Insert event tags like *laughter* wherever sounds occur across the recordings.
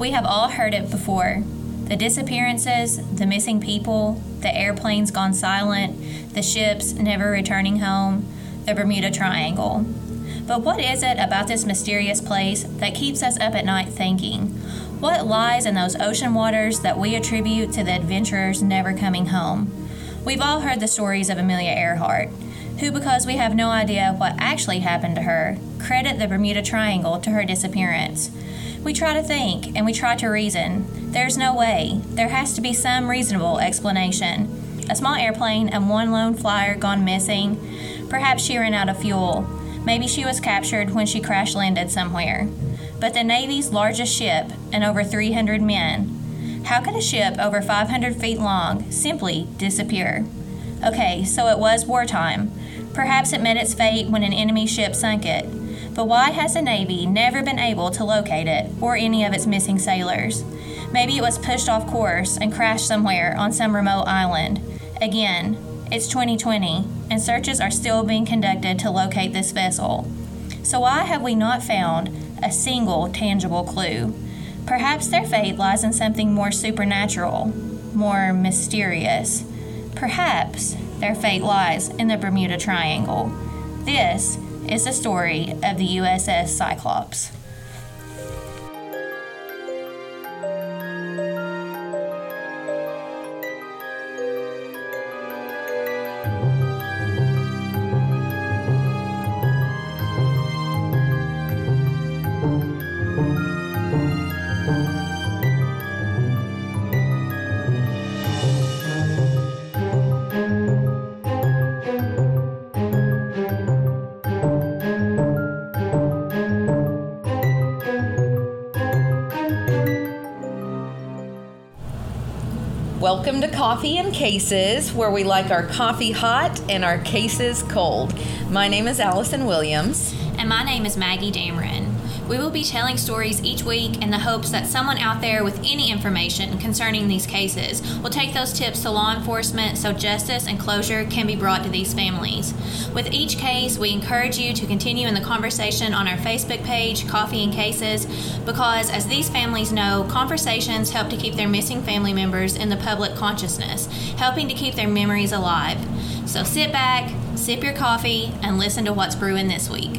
We have all heard it before the disappearances, the missing people, the airplanes gone silent, the ships never returning home, the Bermuda Triangle. But what is it about this mysterious place that keeps us up at night thinking? What lies in those ocean waters that we attribute to the adventurers never coming home? We've all heard the stories of Amelia Earhart, who, because we have no idea what actually happened to her, credit the Bermuda Triangle to her disappearance. We try to think and we try to reason. There's no way. There has to be some reasonable explanation. A small airplane and one lone flyer gone missing. Perhaps she ran out of fuel. Maybe she was captured when she crash landed somewhere. But the Navy's largest ship and over 300 men. How could a ship over 500 feet long simply disappear? Okay, so it was wartime. Perhaps it met its fate when an enemy ship sunk it. But why has the Navy never been able to locate it or any of its missing sailors? Maybe it was pushed off course and crashed somewhere on some remote island. Again, it's 2020, and searches are still being conducted to locate this vessel. So, why have we not found a single tangible clue? Perhaps their fate lies in something more supernatural, more mysterious. Perhaps their fate lies in the Bermuda Triangle. This is the story of the USS Cyclops. Welcome to Coffee and Cases, where we like our coffee hot and our cases cold. My name is Allison Williams. And my name is Maggie Dameron. We will be telling stories each week in the hopes that someone out there with any information concerning these cases will take those tips to law enforcement so justice and closure can be brought to these families. With each case, we encourage you to continue in the conversation on our Facebook page, Coffee and Cases, because as these families know, conversations help to keep their missing family members in the public consciousness, helping to keep their memories alive. So sit back, sip your coffee, and listen to what's brewing this week.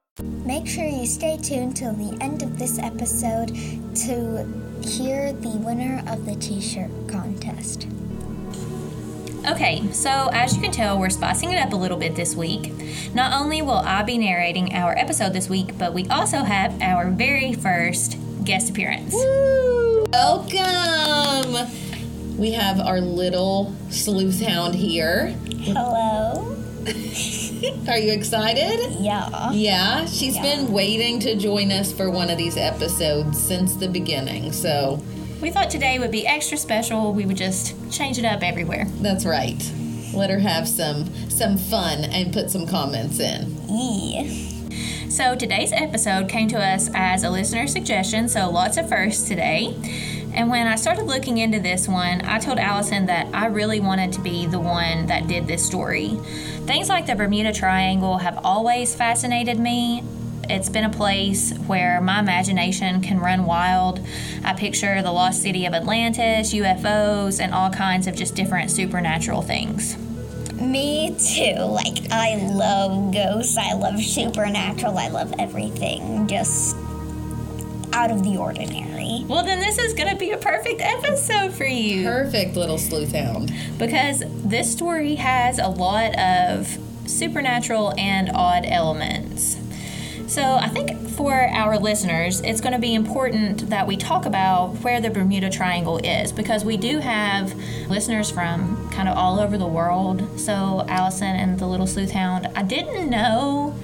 Make sure you stay tuned till the end of this episode to hear the winner of the t shirt contest. Okay, so as you can tell, we're spicing it up a little bit this week. Not only will I be narrating our episode this week, but we also have our very first guest appearance. Woo! Welcome! We have our little sleuth hound here. Hello. *laughs* Are you excited? Yeah. Yeah, she's Yeah. been waiting to join us for one of these episodes since the beginning. So We thought today would be extra special. We would just change it up everywhere. that's right. Let her have some some fun and put some comments in. Yeah. So today's episode came to us as a listener suggestion, so lots of firsts today. And when I started looking into this one, I told Allison that I really wanted to be the one that did this story. Things like the Bermuda Triangle have always fascinated me. It's been a place where my imagination can run wild. I picture the lost city of Atlantis, UFOs, and all kinds of just different supernatural things. Me too. Like, I love ghosts. I love supernatural. I love everything. Just, out of the ordinary. Well, then this is going to be a perfect episode for you. Perfect little sleuth hound. because this story has a lot of supernatural and odd elements. So, I think for our listeners, it's going to be important that we talk about where the Bermuda Triangle is because we do have listeners from kind of all over the world. So, Allison and the Little Sleuth Hound, I didn't know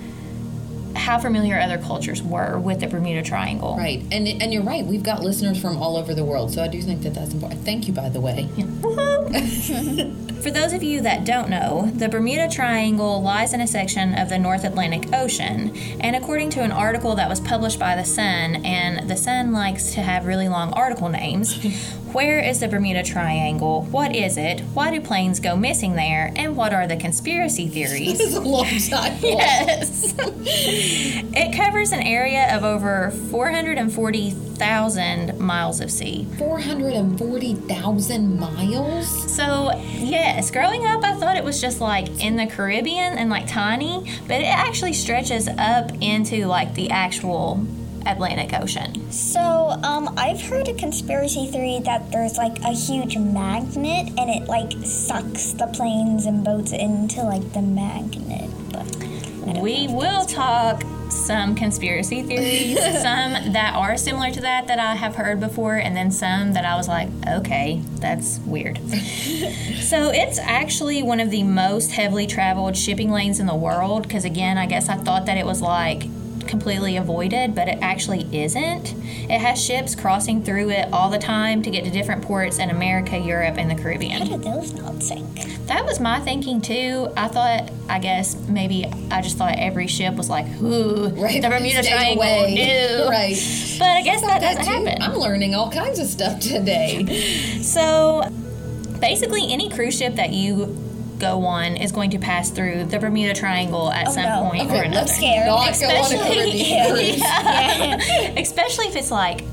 how familiar other cultures were with the Bermuda Triangle. Right, and and you're right. We've got listeners from all over the world, so I do think that that's important. Thank you, by the way. *laughs* For those of you that don't know, the Bermuda Triangle lies in a section of the North Atlantic Ocean. And according to an article that was published by The Sun, and The Sun likes to have really long article names, *laughs* where is the Bermuda Triangle? What is it? Why do planes go missing there? And what are the conspiracy theories? *laughs* This is a long *laughs* time. Yes. *laughs* it covers an area of over 440,000 miles of sea. Four hundred and forty thousand miles. So, yes, growing up, I thought it was just like in the Caribbean and like tiny, but it actually stretches up into like the actual Atlantic Ocean. So, um, I've heard a conspiracy theory that there's like a huge magnet and it like sucks the planes and boats into like the magnet. But We will talk some conspiracy theories, *laughs* some that are similar to that that I have heard before, and then some that I was like, okay, that's weird. *laughs* so it's actually one of the most heavily traveled shipping lanes in the world because, again, I guess I thought that it was like completely avoided, but it actually isn't. It has ships crossing through it all the time to get to different ports in America, Europe, and the Caribbean. How did those not sink? That was my thinking too. I thought, I guess maybe I just thought every ship was like, ooh, Right, the Bermuda stay Triangle, away. no. *laughs* Right. But I guess that That doesn't too. happen. I'm learning all kinds of stuff today. *laughs* So basically, any cruise ship that you go on is going to pass through the Bermuda Triangle at Oh, some no. point Okay, or another. I'm scared. Not go on a Especially- *laughs* Caribbean cruise. *laughs* Especially if it's like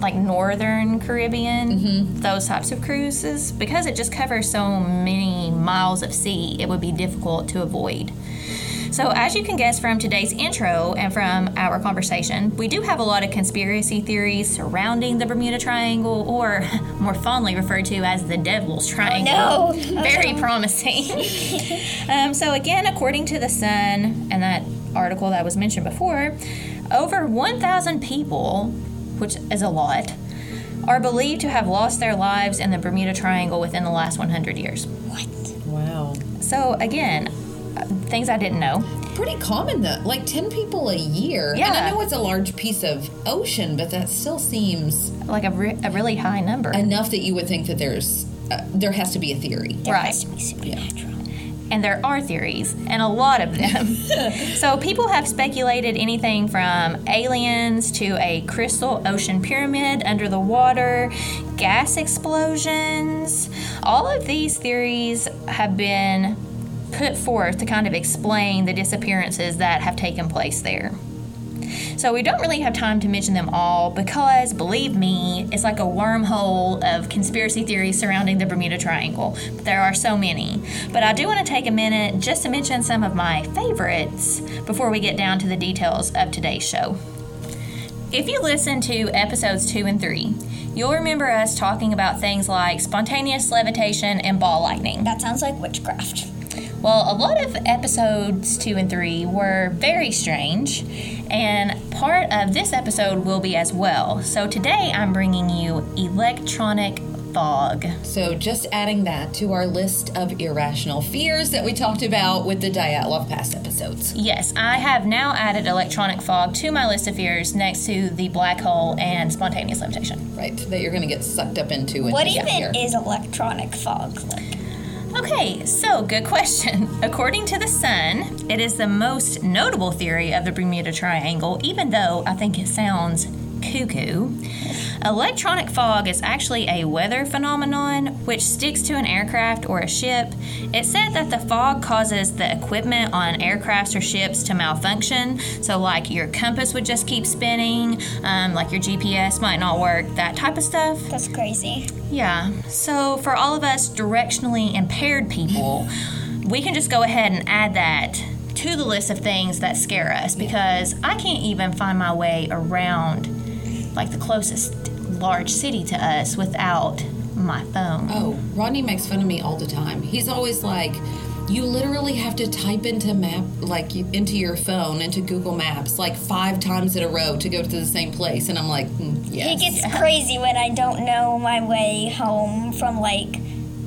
like northern Caribbean, Mm-hmm. those types of cruises, because it just covers so many miles of sea, it would be difficult to avoid. So, as you can guess from today's intro and from our conversation, we do have a lot of conspiracy theories surrounding the Bermuda Triangle, or *laughs* more fondly referred to as the Devil's Triangle. no. *laughs* Very *laughs* promising. um, so, again, according to The Sun and that article that was mentioned before, over 1,000 people, which is a lot, are believed to have lost their lives in the Bermuda Triangle within the last 100 years. What? Wow. So, again, things I didn't know. Pretty common though. Like 10 people a year. And I know it's a large piece of ocean, but that still seems Like a, re- a really high number. enough that you would think that there's uh, there has to be a theory. There Right. has to be supernatural. and there are theories, and a lot of them. *laughs* so people have speculated anything from aliens to a crystal ocean pyramid under the water, gas explosions. All of these theories have been put forth to kind of explain the disappearances that have taken place there. So we don't really have time to mention them all because, believe me, it's like a wormhole of conspiracy theories surrounding the Bermuda Triangle. There are so many. But I do want to take a minute just to mention some of my favorites before we get down to the details of today's show. If you listen to episodes two and three, you'll remember us talking about things like spontaneous levitation and ball lightning. That sounds like witchcraft. Well, a lot of episodes two and three were very strange, and part of this episode will be as well. So today I'm bringing you electronic fog. So just adding that to our list of irrational fears that we talked about with the Dyatlov Pass episodes. Yes, I have now added electronic fog to my list of fears next to the black hole and spontaneous levitation. Right, that you're going to get sucked up into. When What even here. is electronic fog like? Okay, so good question. *laughs* According to The Sun, it is the most notable theory of the Bermuda Triangle, even though I think it sounds cuckoo. Electronic fog is actually a weather phenomenon which sticks to an aircraft or a ship. It's said that the fog causes the equipment on aircrafts or ships to malfunction. So, like your compass would just keep spinning, um, like your GPS might not work, that type of stuff. That's crazy. Yeah. So for all of us directionally impaired people, we can just go ahead and add that to the list of things that scare us because I can't even find my way around like the closest large city to us without my phone. Oh, Rodney makes fun of me all the time. He's always like, you literally have to type into map like into your phone into Google Maps like five times in a row to go to the same place, and I'm like, mm, It yes, gets *laughs* crazy when I don't know my way home from like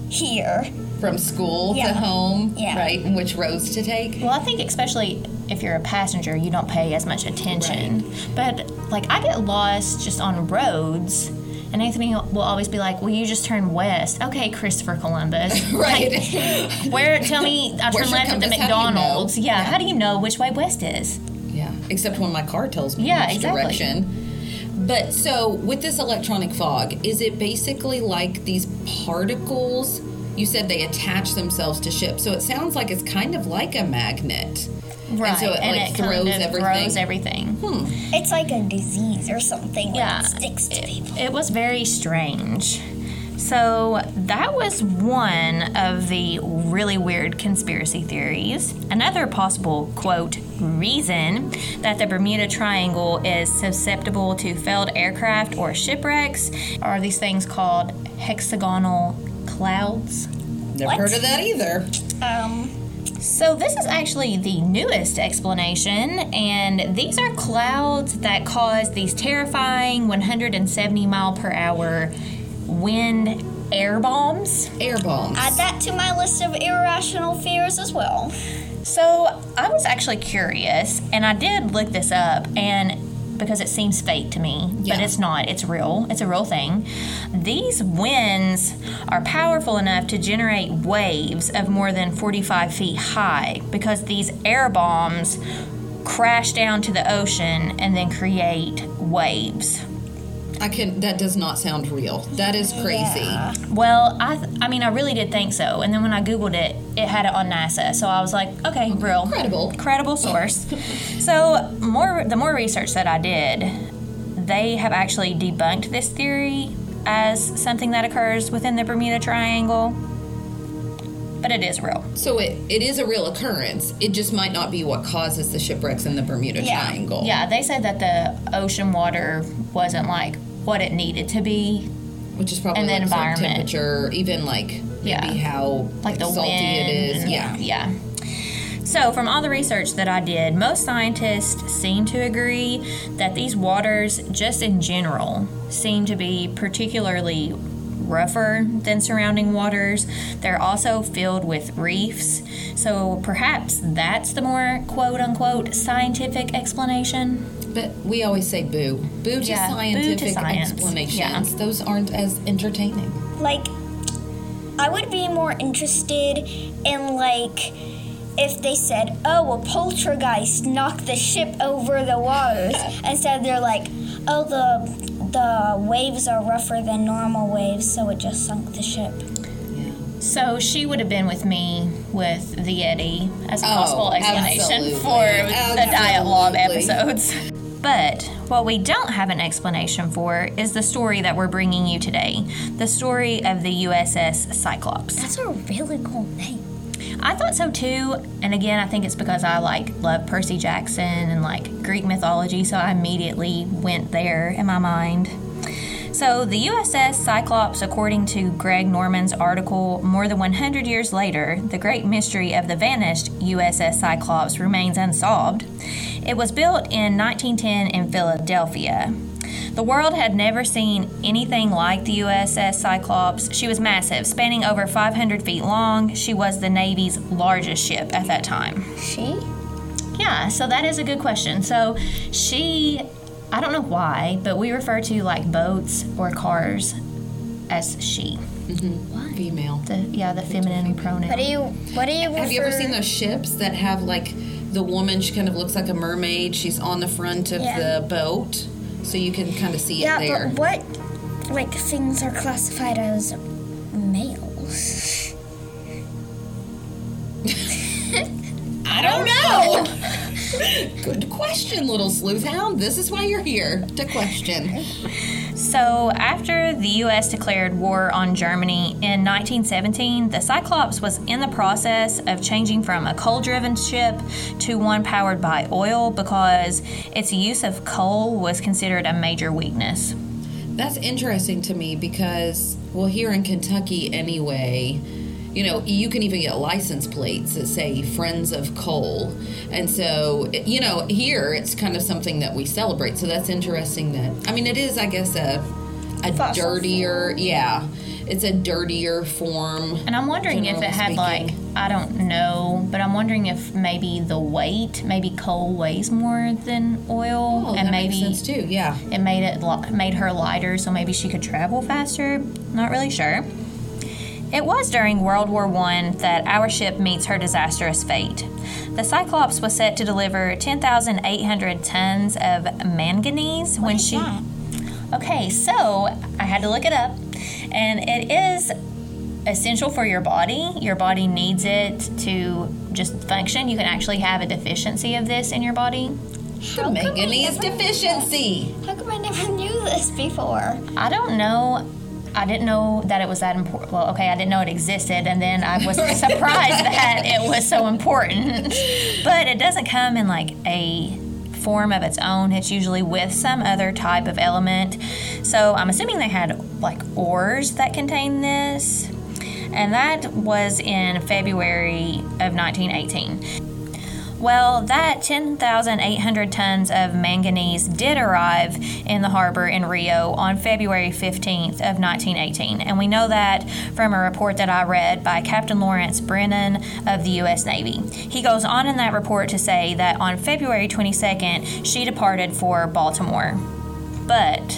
here. From school to home, Yeah. right? And which roads to take. Well, I think especially if you're a passenger, you don't pay as much attention. But like I get lost just on roads. And Anthony will always be like, "Well, you just turn west." Okay, Christopher Columbus. *laughs* Right. Like, where? Tell me. *laughs* I turn left at the compass? You know? McDonald's. Yeah, Yeah. How do you know which way west is? Yeah, except when my car tells me Yeah, which exactly. direction. But so with this electronic fog, is it basically like these particles? You said they attach themselves to ships, so it sounds like it's kind of like a magnet. Right. And so it like kind throws of everything. throws everything. Hmm. It's like a disease or something. Yeah. Like it sticks to people. It was very strange. So, that was one of the really weird conspiracy theories. Another possible, quote, reason that the Bermuda Triangle is susceptible to failed aircraft or shipwrecks are these things called hexagonal clouds. Never What? heard of that either. Um, So, this is actually the newest explanation, and these are clouds that cause these terrifying 170 mile per hour wind air bombs. Air bombs. add that to my list of irrational fears as well. So, I was actually curious, and I did look this up, and because it seems fake to me, but it's not. It's real. It's a real thing. These winds are powerful enough to generate waves of more than 45 feet high because these air bombs crash down to the ocean and then create waves. I can. That does not sound real. That is crazy. Well, I, th- I mean, I really did think so. And then when I Googled it, it had it on NASA. So I was like, okay, real. Credible. Credible source. *laughs* so, more the more research that I did, they have actually debunked this theory as something that occurs within the Bermuda Triangle. But it is real. So it, it is a real occurrence. It just might not be what causes the shipwrecks in the Bermuda Yeah. Triangle. Yeah, they said that the ocean water wasn't like what it needed to be. Which is probably And the like environment. temperature, even like maybe Yeah. how like the salty wind. it is. Yeah. Yeah. So, from all the research that I did, most scientists seem to agree that these waters, just in general, seem to be particularly rougher than surrounding waters. They're also filled with reefs. So, perhaps that's the more quote unquote scientific explanation. But we always say boo. Boo to Yeah, boo to scientific science. explanations. Yeah. Those aren't as entertaining. Like, I would be more interested in like if they said, "Oh, a poltergeist knocked the ship over the waters," *laughs* instead they're like, "Oh, the the waves are rougher than normal waves, so it just sunk the ship." So, she would have been with me with the Yeti as a Oh, possible explanation absolutely. for the Dyatlov Absolutely. episodes. *laughs* But what we don't have an explanation for is the story that we're bringing you today the story of the USS Cyclops. That's a really cool name. I thought so too, and again, I think it's because I like love Percy Jackson and like Greek mythology, so I immediately went there in my mind. So, the USS Cyclops, according to Greg Norman's article, more than 100 years later, the great mystery of the vanished USS Cyclops remains unsolved. It was built in 1910 in Philadelphia. The world had never seen anything like the USS Cyclops. She was massive, spanning over 500 feet long. She was the Navy's largest ship at that time. She? Yeah, so that is a good question. So she, I don't know why, but we refer to like boats or cars as she. Mm-hmm. Why? Female. The yeah, the feminine pronoun. What do you? What do you? Have you ever seen those ships that have like the woman? She kind of looks like a mermaid. She's on the front of Yeah. the boat, so you can kind of see Yeah, it there. but what like things are classified as males? I don't *laughs* know. *laughs* Good question, little sleuth hound. This is why you're here to question. *laughs* So, after the U.S. declared war on Germany in 1917, the Cyclops was in the process of changing from a coal driven ship to one powered by oil because its use of coal was considered a major weakness. That's interesting to me because, well, here in Kentucky anyway, you know, you can even get license plates that say Friends of Coal. And so, you know, here it's kind of something that we celebrate. So that's interesting that, I mean, it is, I guess, a, a Fossil dirtier, yeah, it's a dirtier form. And I'm wondering if it had, like. I don't know, but I'm wondering if maybe the weight, maybe coal weighs more than oil. Oh, and that maybe makes sense too, yeah. it made it made her lighter so maybe she could travel faster not really sure it was during world war i that our ship meets her disastrous fate the cyclops was set to deliver 10800 tons of manganese when she okay so i had to look it up and it is essential for your body your body needs it to just function you can actually have a deficiency of this in your body The manganese deficiency. How come I never knew this before? I don't know. I didn't know that it was that important. Well, okay, I didn't know it existed, and then I was *laughs* surprised that it was so important. But it doesn't come in like a form of its own. It's usually with some other type of element. So I'm assuming they had like ores that contain this. And that was in February of 1918. Well, that 10,800 tons of manganese did arrive in the harbor in Rio on February 15th of 1918, and we know that from a report that I read by Captain Lawrence Brennan of the U.S. Navy. He goes on in that report to say that on February 22nd, she departed for Baltimore, but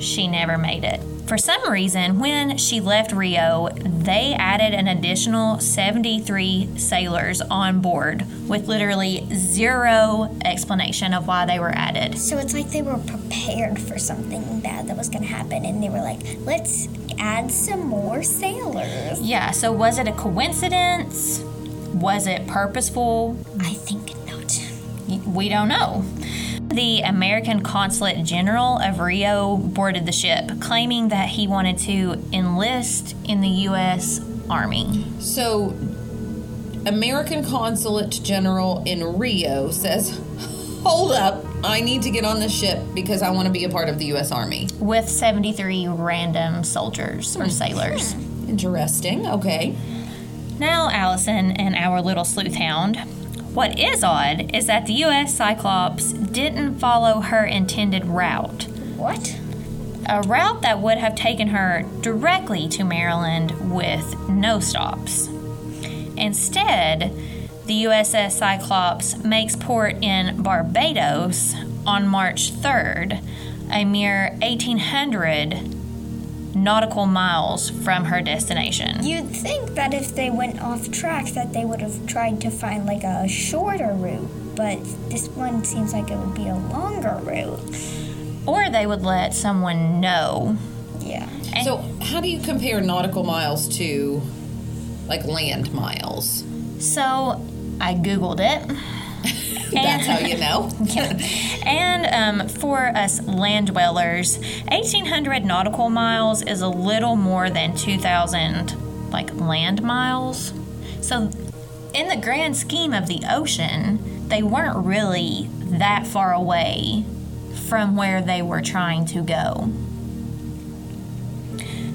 she never made it. For some reason, when she left Rio, they added an additional 73 sailors on board with literally zero explanation of why they were added. So it's like they were prepared for something bad that was going to happen, and they were like, let's add some more sailors. Yeah, so was it a coincidence? Was it purposeful? I think not. We don't know. The American Consulate General of Rio boarded the ship, claiming that he wanted to enlist in the U.S. Army. So, American Consulate General in Rio says, Hold up, I need to get on this ship because I want to be a part of the U.S. Army. with 73 random soldiers or sailors. Interesting, okay. Now, Allison and our little sleuth hound. What is odd is that the U.S. Cyclops didn't follow her intended route, What? a route that would have taken her directly to Maryland with no stops. Instead, the USS Cyclops makes port in Barbados on March 3rd, a mere 1,800 nautical miles from her destination. You'd think that if they went off track that they would have tried to find like a shorter route, but this one seems like it would be a longer route. Or they would let someone know. Yeah. And- So, how do you compare nautical miles to like land miles? So I Googled it. That's how you know. *laughs* And um, for us land dwellers, 1,800 nautical miles is a little more than 2,000 like land miles. So, in the grand scheme of the ocean, they weren't really that far away from where they were trying to go.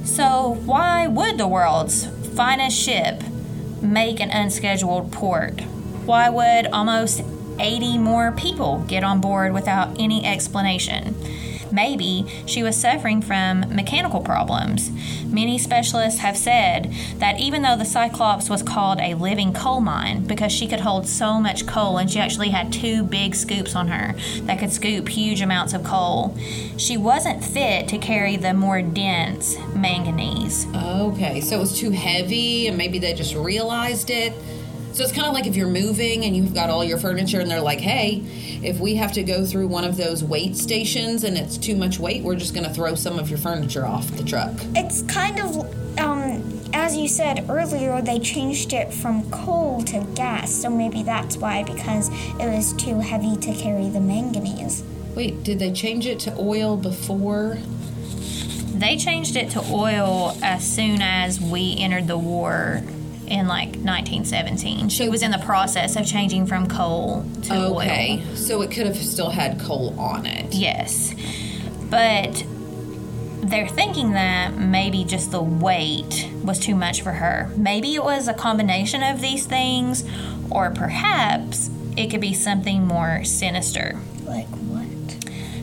So, why would the world's finest ship make an unscheduled port? Why would almost 80 more people get on board without any explanation? Maybe she was suffering from mechanical problems. Many specialists have said that even though the Cyclops was called a living coal mine because she could hold so much coal and she actually had two big scoops on her that could scoop huge amounts of coal, she wasn't fit to carry the more dense manganese. Okay, so it was too heavy, and maybe they just realized it. So it's kind of like if you're moving and you've got all your furniture, and they're like, "Hey, if we have to go through one of those weight stations and it's too much weight, we're just going to throw some of your furniture off the truck. It's kind of, um, as you said earlier, they changed it from coal to gas, so maybe that's why, because it was too heavy to carry the manganese. Wait, did they change it to oil before? They changed it to oil as soon as we entered the war in like 1917. She was in the process of changing from coal to Okay, oil. so it could have still had coal on it. Yes. But they're thinking that maybe just the weight was too much for her. Maybe it was a combination of these things, or perhaps it could be something more sinister. Like what?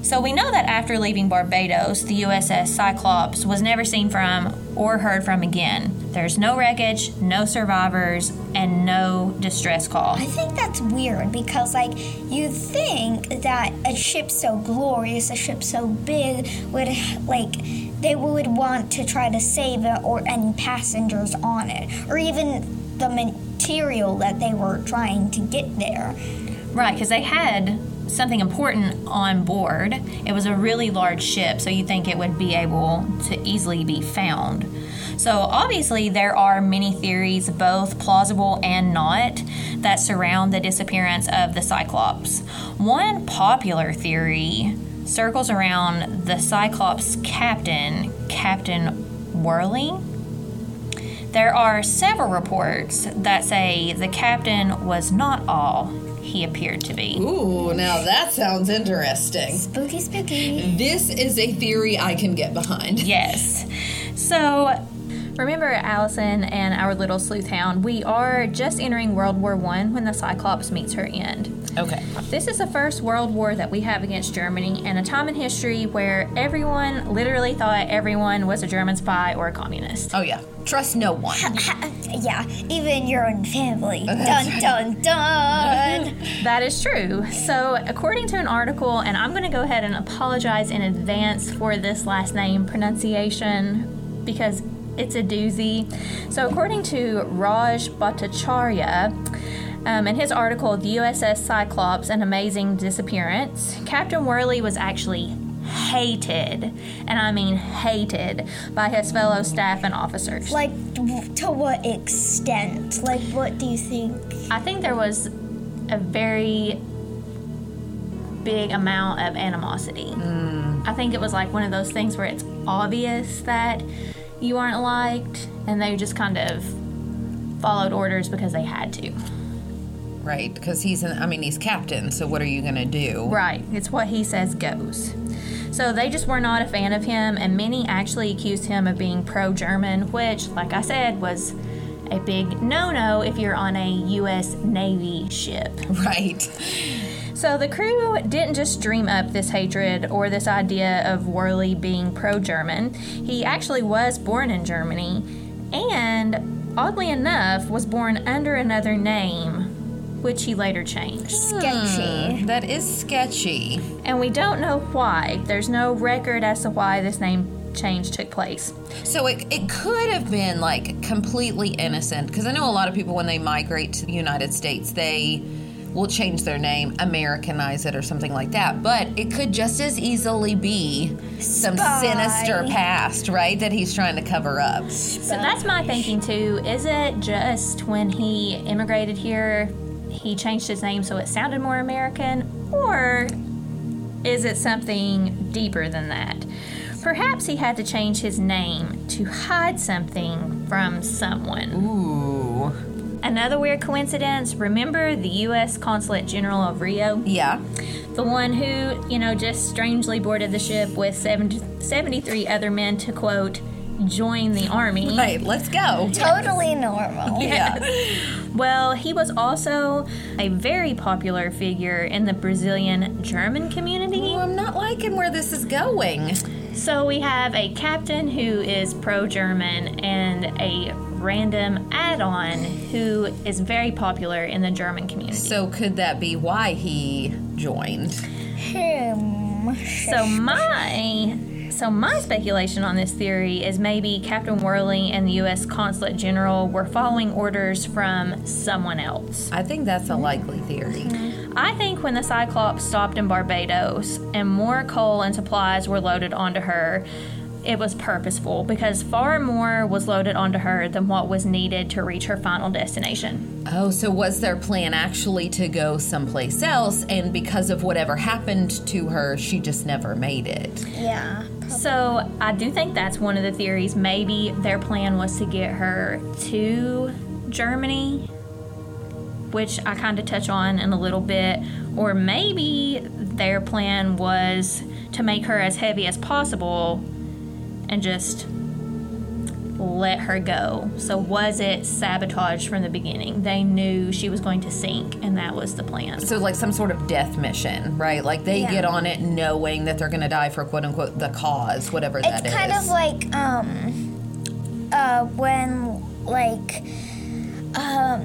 So we know that after leaving Barbados, the USS Cyclops was never seen from or heard from again. There's no wreckage, no survivors, and no distress call. I think that's weird because, like, you think that a ship so glorious, a ship so big, would like they would want to try to save it or any passengers on it, or even the material that they were trying to get there. Right, because they had something important on board. It was a really large ship, so you think it would be able to easily be found. So, obviously, there are many theories, both plausible and not, that surround the disappearance of the Cyclops. One popular theory circles around the Cyclops captain, Captain Worley. There are several reports that say the captain was not all he appeared to be. Ooh, now that sounds interesting. Spooky, spooky. This is a theory I can get behind. Yes. So, remember Allison and our little sleuth hound, we are just entering World War One when the Cyclops meets her end. Okay. This is the first world war that we have against Germany and a time in history where everyone literally thought everyone was a German spy or a communist. Oh, yeah. Trust no one. yeah, even your own family. *laughs* Dun dun dun. *laughs* That is true. So, according to an article, and I'm going to go ahead and apologize in advance for this last name pronunciation because it's a doozy. So, according to Raj Bhattacharya, um, in his article, The USS Cyclops An Amazing Disappearance, Captain Worley was actually hated, and I mean hated, by his fellow staff and officers. like, to what extent? Like, what do you think? I think there was a very big amount of animosity. I think it was like one of those things where it's obvious that you aren't liked, and they just kind of followed orders because they had to. Right, because he's an, I mean, he's captain, so what are you going to do? Right, it's what he says goes. So they just were not a fan of him, and many actually accused him of being pro German, which, like I said, was a big no no if you're on a U.S. Navy ship. *laughs* Right. So the crew didn't just dream up this hatred or this idea of Worley being pro German. He actually was born in Germany and, oddly enough, was born under another name, which he later changed. Sketchy. Hmm, that is sketchy. And we don't know why. There's no record as to why this name change took place. So it, it could have been like completely innocent because I know a lot of people when they migrate to the United States, they will change their name, Americanize it, or something like that. But it could just as easily be some Spy. sinister past, right? That he's trying to cover up. So that's my thinking too. Is it just when he immigrated here, he changed his name so it sounded more American? Or is it something deeper than that? Perhaps he had to change his name to hide something from someone. Ooh. Another weird coincidence remember the U.S. Consulate General of Rio? Yeah. The one who, you know, just strangely boarded the ship with 70, 73 other men to quote, join the army. Right, let's go. Totally normal. *laughs* Yeah. *laughs* Well, he was also a very popular figure in the Brazilian German community. Well, I'm not liking where this is going. So we have a captain who is pro German and a random add on who is very popular in the German community. So could that be why he joined? Hmm. So my so my speculation on this theory is maybe Captain Worley and the U.S. Consulate General were following orders from someone else. I think that's a likely theory. I think when the Cyclops stopped in Barbados and more coal and supplies were loaded onto her, it was purposeful because far more was loaded onto her than what was needed to reach her final destination. Oh, so was their plan actually to go someplace else, and because of whatever happened to her, she just never made it? Yeah. So I do think that's one of the theories. Maybe their plan was to get her to Germany, which I kind of touch on in a little bit, or maybe their plan was to make her as heavy as possible and just let her go. So was it sabotage from the beginning? They knew she was going to sink and that was the plan. So, like some sort of death mission, right? Like they Yeah. get on it knowing that they're going to die for quote unquote the cause, whatever It's that is. It's kind of like um uh when like um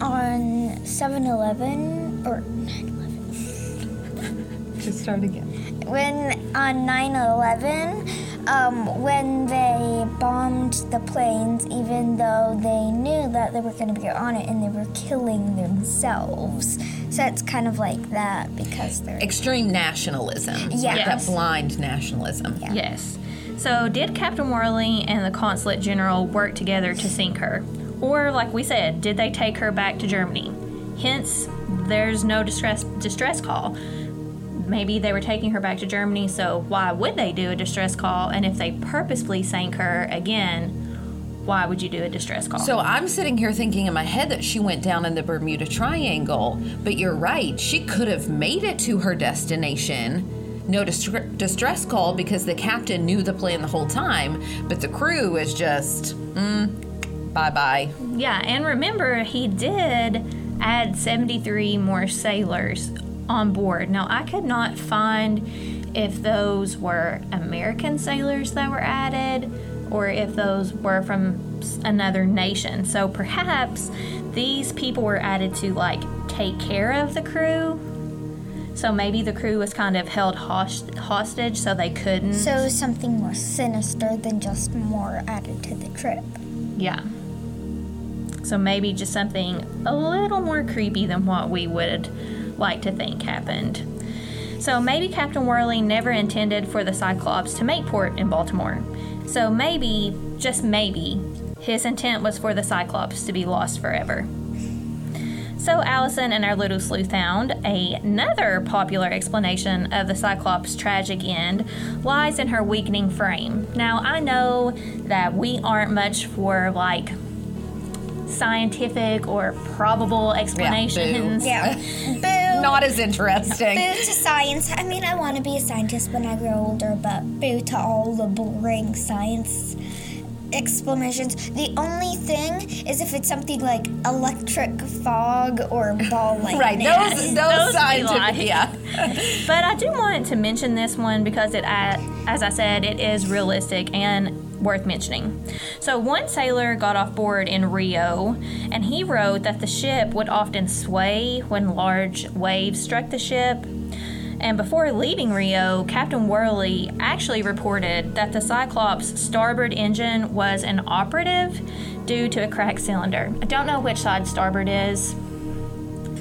on 7-Eleven or 9-11 *laughs* Just start again. when on 9-11 um, when they bombed the planes even though they knew that they were going to be on it and they were killing themselves so it's kind of like that because they're Extreme nationalism. Yeah. Like that blind nationalism. Yes. So, did Captain Worley and the Consulate General work together to sink her? Or, like we said, did they take her back to Germany? Hence, there's no distress distress call. Maybe they were taking her back to Germany, so why would they do a distress call? And if they purposefully sank her again, why would you do a distress call? So I'm sitting here thinking in my head that she went down in the Bermuda Triangle, but you're right. She could have made it to her destination. No distre- distress call because the captain knew the plan the whole time, but the crew is just, mm, bye bye. Yeah, and remember, he did add 73 more sailors on board. Now, I could not find if those were American sailors that were added or if those were from another nation. So perhaps these people were added to like take care of the crew. So maybe the crew was kind of held host- hostage so they couldn't. so something more sinister than just more added to the trip Yeah. So maybe just something a little more creepy than what we would like to think happened. So maybe Captain Worley never intended for the Cyclops to make port in Baltimore. So maybe, just maybe, his intent was for the Cyclops to be lost forever. So Allison and our little sleuth found another popular explanation of the Cyclops' tragic end lies in her weakening frame. Now I know that we aren't much for like scientific or probable explanations. yeah *laughs* boo Not as interesting. Boo to science. I mean, I want to be a scientist when I grow older, but boo to all the boring science explanations. The only thing is if it's something like electric fog or ball *laughs* lightning. Right, those, those, Those we scientific, like. yeah. But I do want to mention this one because it, uh, as I said, it is realistic and worth mentioning. So one sailor got off board in Rio, and he wrote that the ship would often sway when large waves struck the ship. And before leaving Rio, Captain Worley actually reported that the Cyclops' starboard engine was inoperative due to a cracked cylinder. I don't know which side starboard is.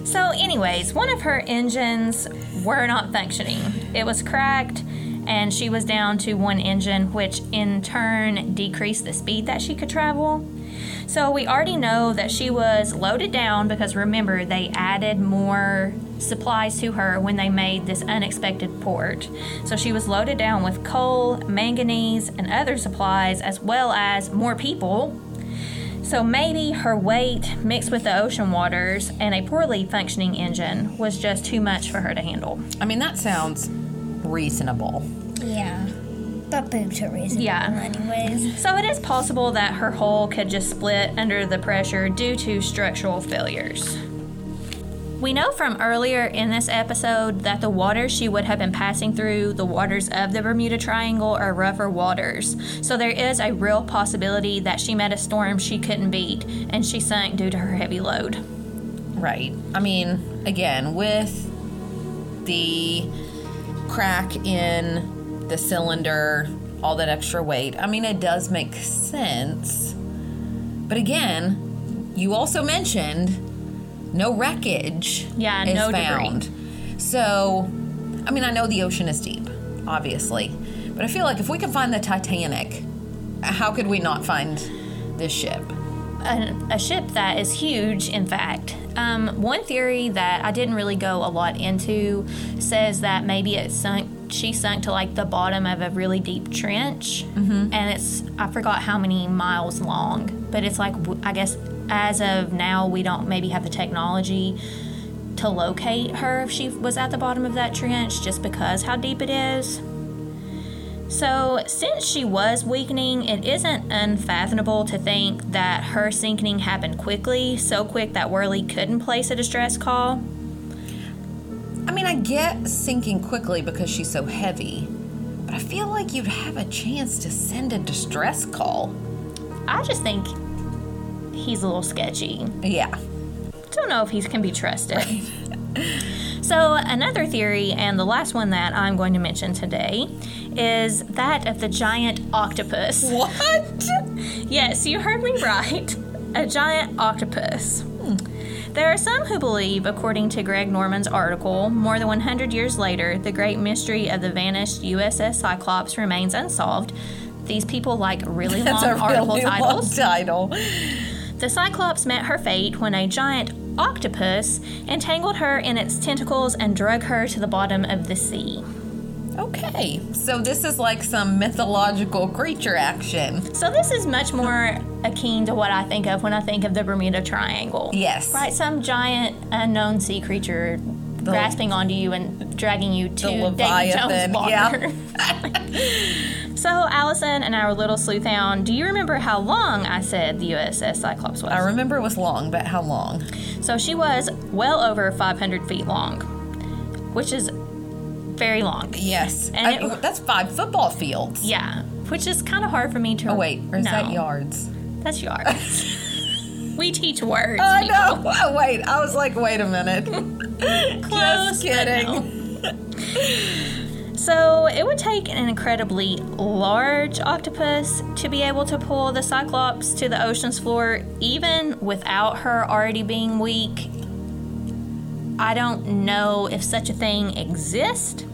So, anyways, one of her engines were not functioning. It was cracked, and she was down to one engine, which in turn decreased the speed that she could travel. So, we already know that she was loaded down because remember, they added more supplies to her when they made this unexpected port. So, she was loaded down with coal, manganese, and other supplies, as well as more people so maybe her weight mixed with the ocean waters and a poorly functioning engine was just too much for her to handle. I mean, that sounds reasonable. Yeah. But boo to reasonable Yeah. anyways. So it is possible that her hull could just split under the pressure due to structural failures. We know from earlier in this episode that the waters she would have been passing through, the waters of the Bermuda Triangle, are rougher waters. So there is a real possibility that she met a storm she couldn't beat and she sunk due to her heavy load. Right. I mean, again, with the crack in the cylinder, all that extra weight, I mean, it does make sense. But again, you also mentioned no wreckage Yeah, is no debris. found. So, I mean, I know the ocean is deep, obviously, but I feel like if we can find the Titanic, how could we not find this ship? A, a ship that is huge, in fact. Um, one theory that I didn't really go a lot into says that maybe it sunk. She sunk to like the bottom of a really deep trench, and it's I forgot how many miles long, but it's like i guess as of now we don't maybe have the technology to locate her if she was at the bottom of that trench, just because how deep it is. So, since she was weakening, it isn't unfathomable to think that her sinking happened quickly, so quick that Worley couldn't place a distress call. I mean, I get sinking quickly because she's so heavy, but I feel like you'd have a chance to send a distress call. I just think he's a little sketchy. Yeah. Don't know if he can be trusted. *laughs* So, another theory, and the last one that I'm going to mention today, is that of the giant octopus. What? *laughs* Yes, you heard me right. A giant octopus. There are some who believe, according to Greg Norman's article, more than 100 years later, the great mystery of the vanished USS Cyclops remains unsolved. These people like really That's long a article really long title. The Cyclops met her fate when a giant octopus entangled her in its tentacles and drug her to the bottom of the sea. Okay, so this is like some mythological creature action. So this is much more akin to what I think of when I think of the Bermuda Triangle. Yes. Right, some giant unknown sea creature grasping onto you and dragging you to Davy Leviathan, Jones water. *laughs* so Allison and our little sleuth hound, do you remember how long I said the USS Cyclops was? I remember it was long, but how long? So she was well over 500 feet long, which is very long. Yes. And I- it- that's five football fields. Yeah, which is kind of hard for me to. Oh, wait, or is that yards? That's yards. *laughs* we teach words. I people. know. Oh, wait, I was like, wait a minute. *laughs* Close, Just kidding. *laughs* So it would take an incredibly large octopus to be able to pull the Cyclops to the ocean's floor, even without her already being weak. I don't know if such a thing exists.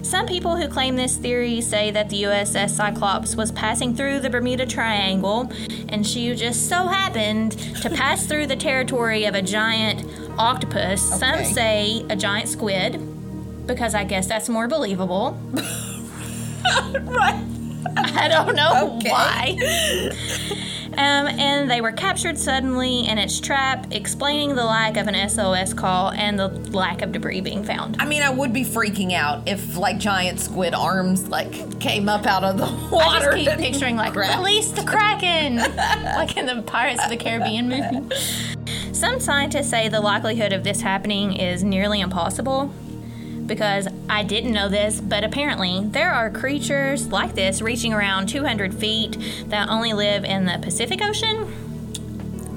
Some people who claim this theory say that the USS Cyclops was passing through the Bermuda Triangle and she just so happened to pass through the territory of a giant octopus. Some say a giant squid, because I guess that's more believable. *laughs* right. I don't know Okay. why. Um, and they were captured suddenly in its trap, explaining the lack of an SOS call and the lack of debris being found. I mean, I would be freaking out if like giant squid arms like came up out of the I water. just keep picturing like *laughs* grabbed- release the kraken, like in the Pirates of the Caribbean movie. *laughs* Some scientists say the likelihood of this happening is nearly impossible. Because I didn't know this, but apparently there are creatures like this reaching around 200 feet that only live in the Pacific Ocean.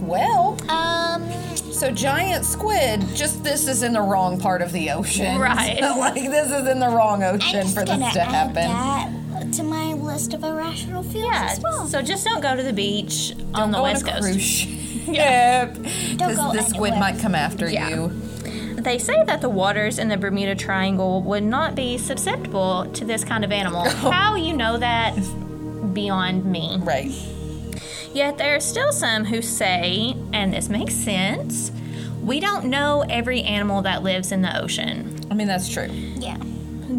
Well, Um, so giant squid. Just this is in the wrong part of the ocean. *laughs* Right. So, like this is in the wrong I'm ocean just for gonna this to add happen. that to my list of irrational fears Yeah, as well. so just don't go to the beach on the Go west on a coast. *laughs* cruise ship. Don't Because go the squid anywhere. might come after Yeah. you. They say that the waters in the Bermuda Triangle would not be susceptible to this kind of animal. *laughs* How you know that? Beyond me. Right. Yet there are still some who say, and this makes sense, we don't know every animal that lives in the ocean. I mean, that's true. yeah.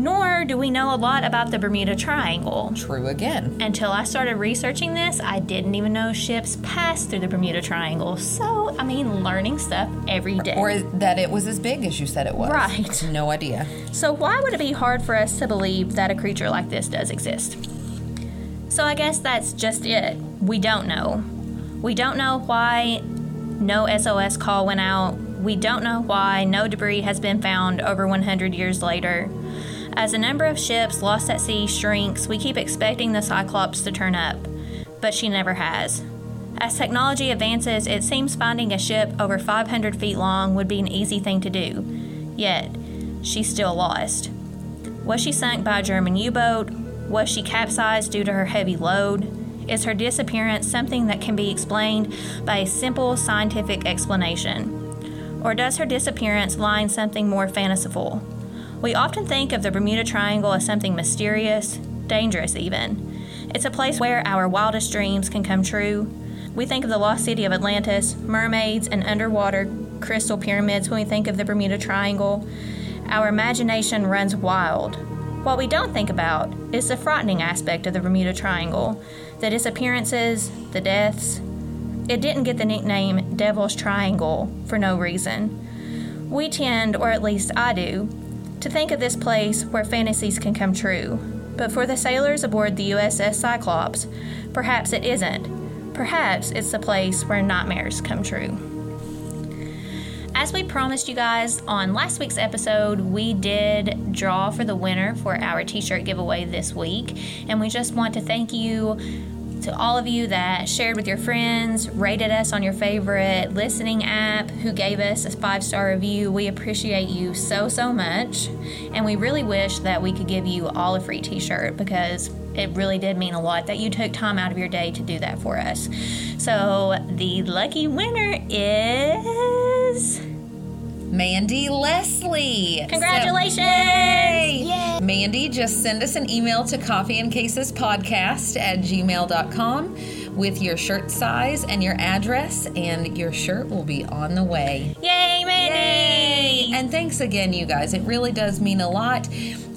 Nor do we know a lot about the Bermuda Triangle. True again. Until I started researching this, I didn't even know ships passed through the Bermuda Triangle. So, I mean, learning stuff every day. Or that it was as big as you said it was. Right. No idea. So, why would it be hard for us to believe that a creature like this does exist? So, I guess that's just it. We don't know. We don't know why no SOS call went out. We don't know why no debris has been found over 100 years later. As the number of ships lost at sea shrinks, we keep expecting the Cyclops to turn up, but she never has. As technology advances, it seems finding a ship over 500 feet long would be an easy thing to do. Yet, she's still lost. Was she sunk by a German U boat? Was she capsized due to her heavy load? Is her disappearance something that can be explained by a simple scientific explanation? Or does her disappearance lie in something more fanciful? We often think of the Bermuda Triangle as something mysterious, dangerous even. It's a place where our wildest dreams can come true. We think of the lost city of Atlantis, mermaids, and underwater crystal pyramids when we think of the Bermuda Triangle. Our imagination runs wild. What we don't think about is the frightening aspect of the Bermuda Triangle the disappearances, the deaths. It didn't get the nickname Devil's Triangle for no reason. We tend, or at least I do, to think of this place where fantasies can come true. But for the sailors aboard the USS Cyclops, perhaps it isn't. Perhaps it's the place where nightmares come true. As we promised you guys on last week's episode, we did draw for the winner for our t shirt giveaway this week. And we just want to thank you to all of you that shared with your friends, rated us on your favorite listening app, who gave us a five star review. We appreciate you so, so much. And we really wish that we could give you all a free t shirt because it really did mean a lot that you took time out of your day to do that for us. So the lucky winner is. Mandy Leslie. Congratulations! So, yay! Mandy, just send us an email to coffee and cases podcast at gmail.com with your shirt size and your address, and your shirt will be on the way. Yay, Mandy! Yay! And thanks again, you guys. It really does mean a lot.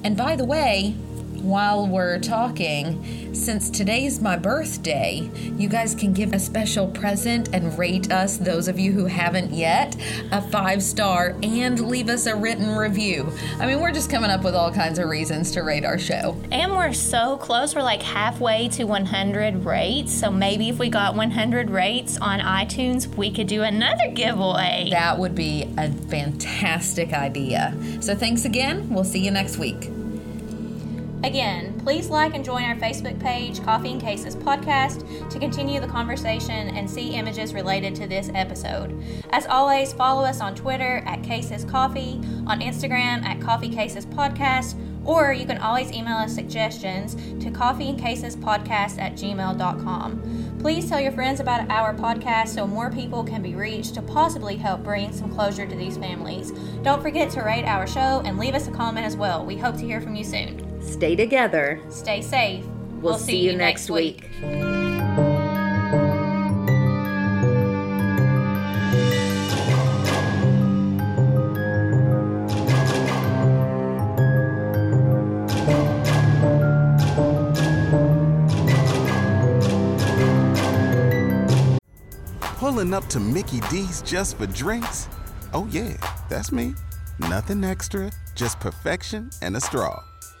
And by the way, while we're talking, since today's my birthday, you guys can give a special present and rate us, those of you who haven't yet, a five star and leave us a written review. I mean, we're just coming up with all kinds of reasons to rate our show. And we're so close. We're like halfway to 100 rates. So maybe if we got 100 rates on iTunes, we could do another giveaway. That would be a fantastic idea. So thanks again. We'll see you next week. Again, please like and join our Facebook page, Coffee and Cases Podcast, to continue the conversation and see images related to this episode. As always, follow us on Twitter at Cases Coffee, on Instagram at Coffee Cases Podcast, or you can always email us suggestions to coffeeandcasespodcast at gmail.com. Please tell your friends about our podcast so more people can be reached to possibly help bring some closure to these families. Don't forget to rate our show and leave us a comment as well. We hope to hear from you soon. Stay together. Stay safe. We'll, see, you next week. Pulling up to Mickey D's just for drinks? Oh, yeah, that's me. Nothing extra, just perfection and a straw.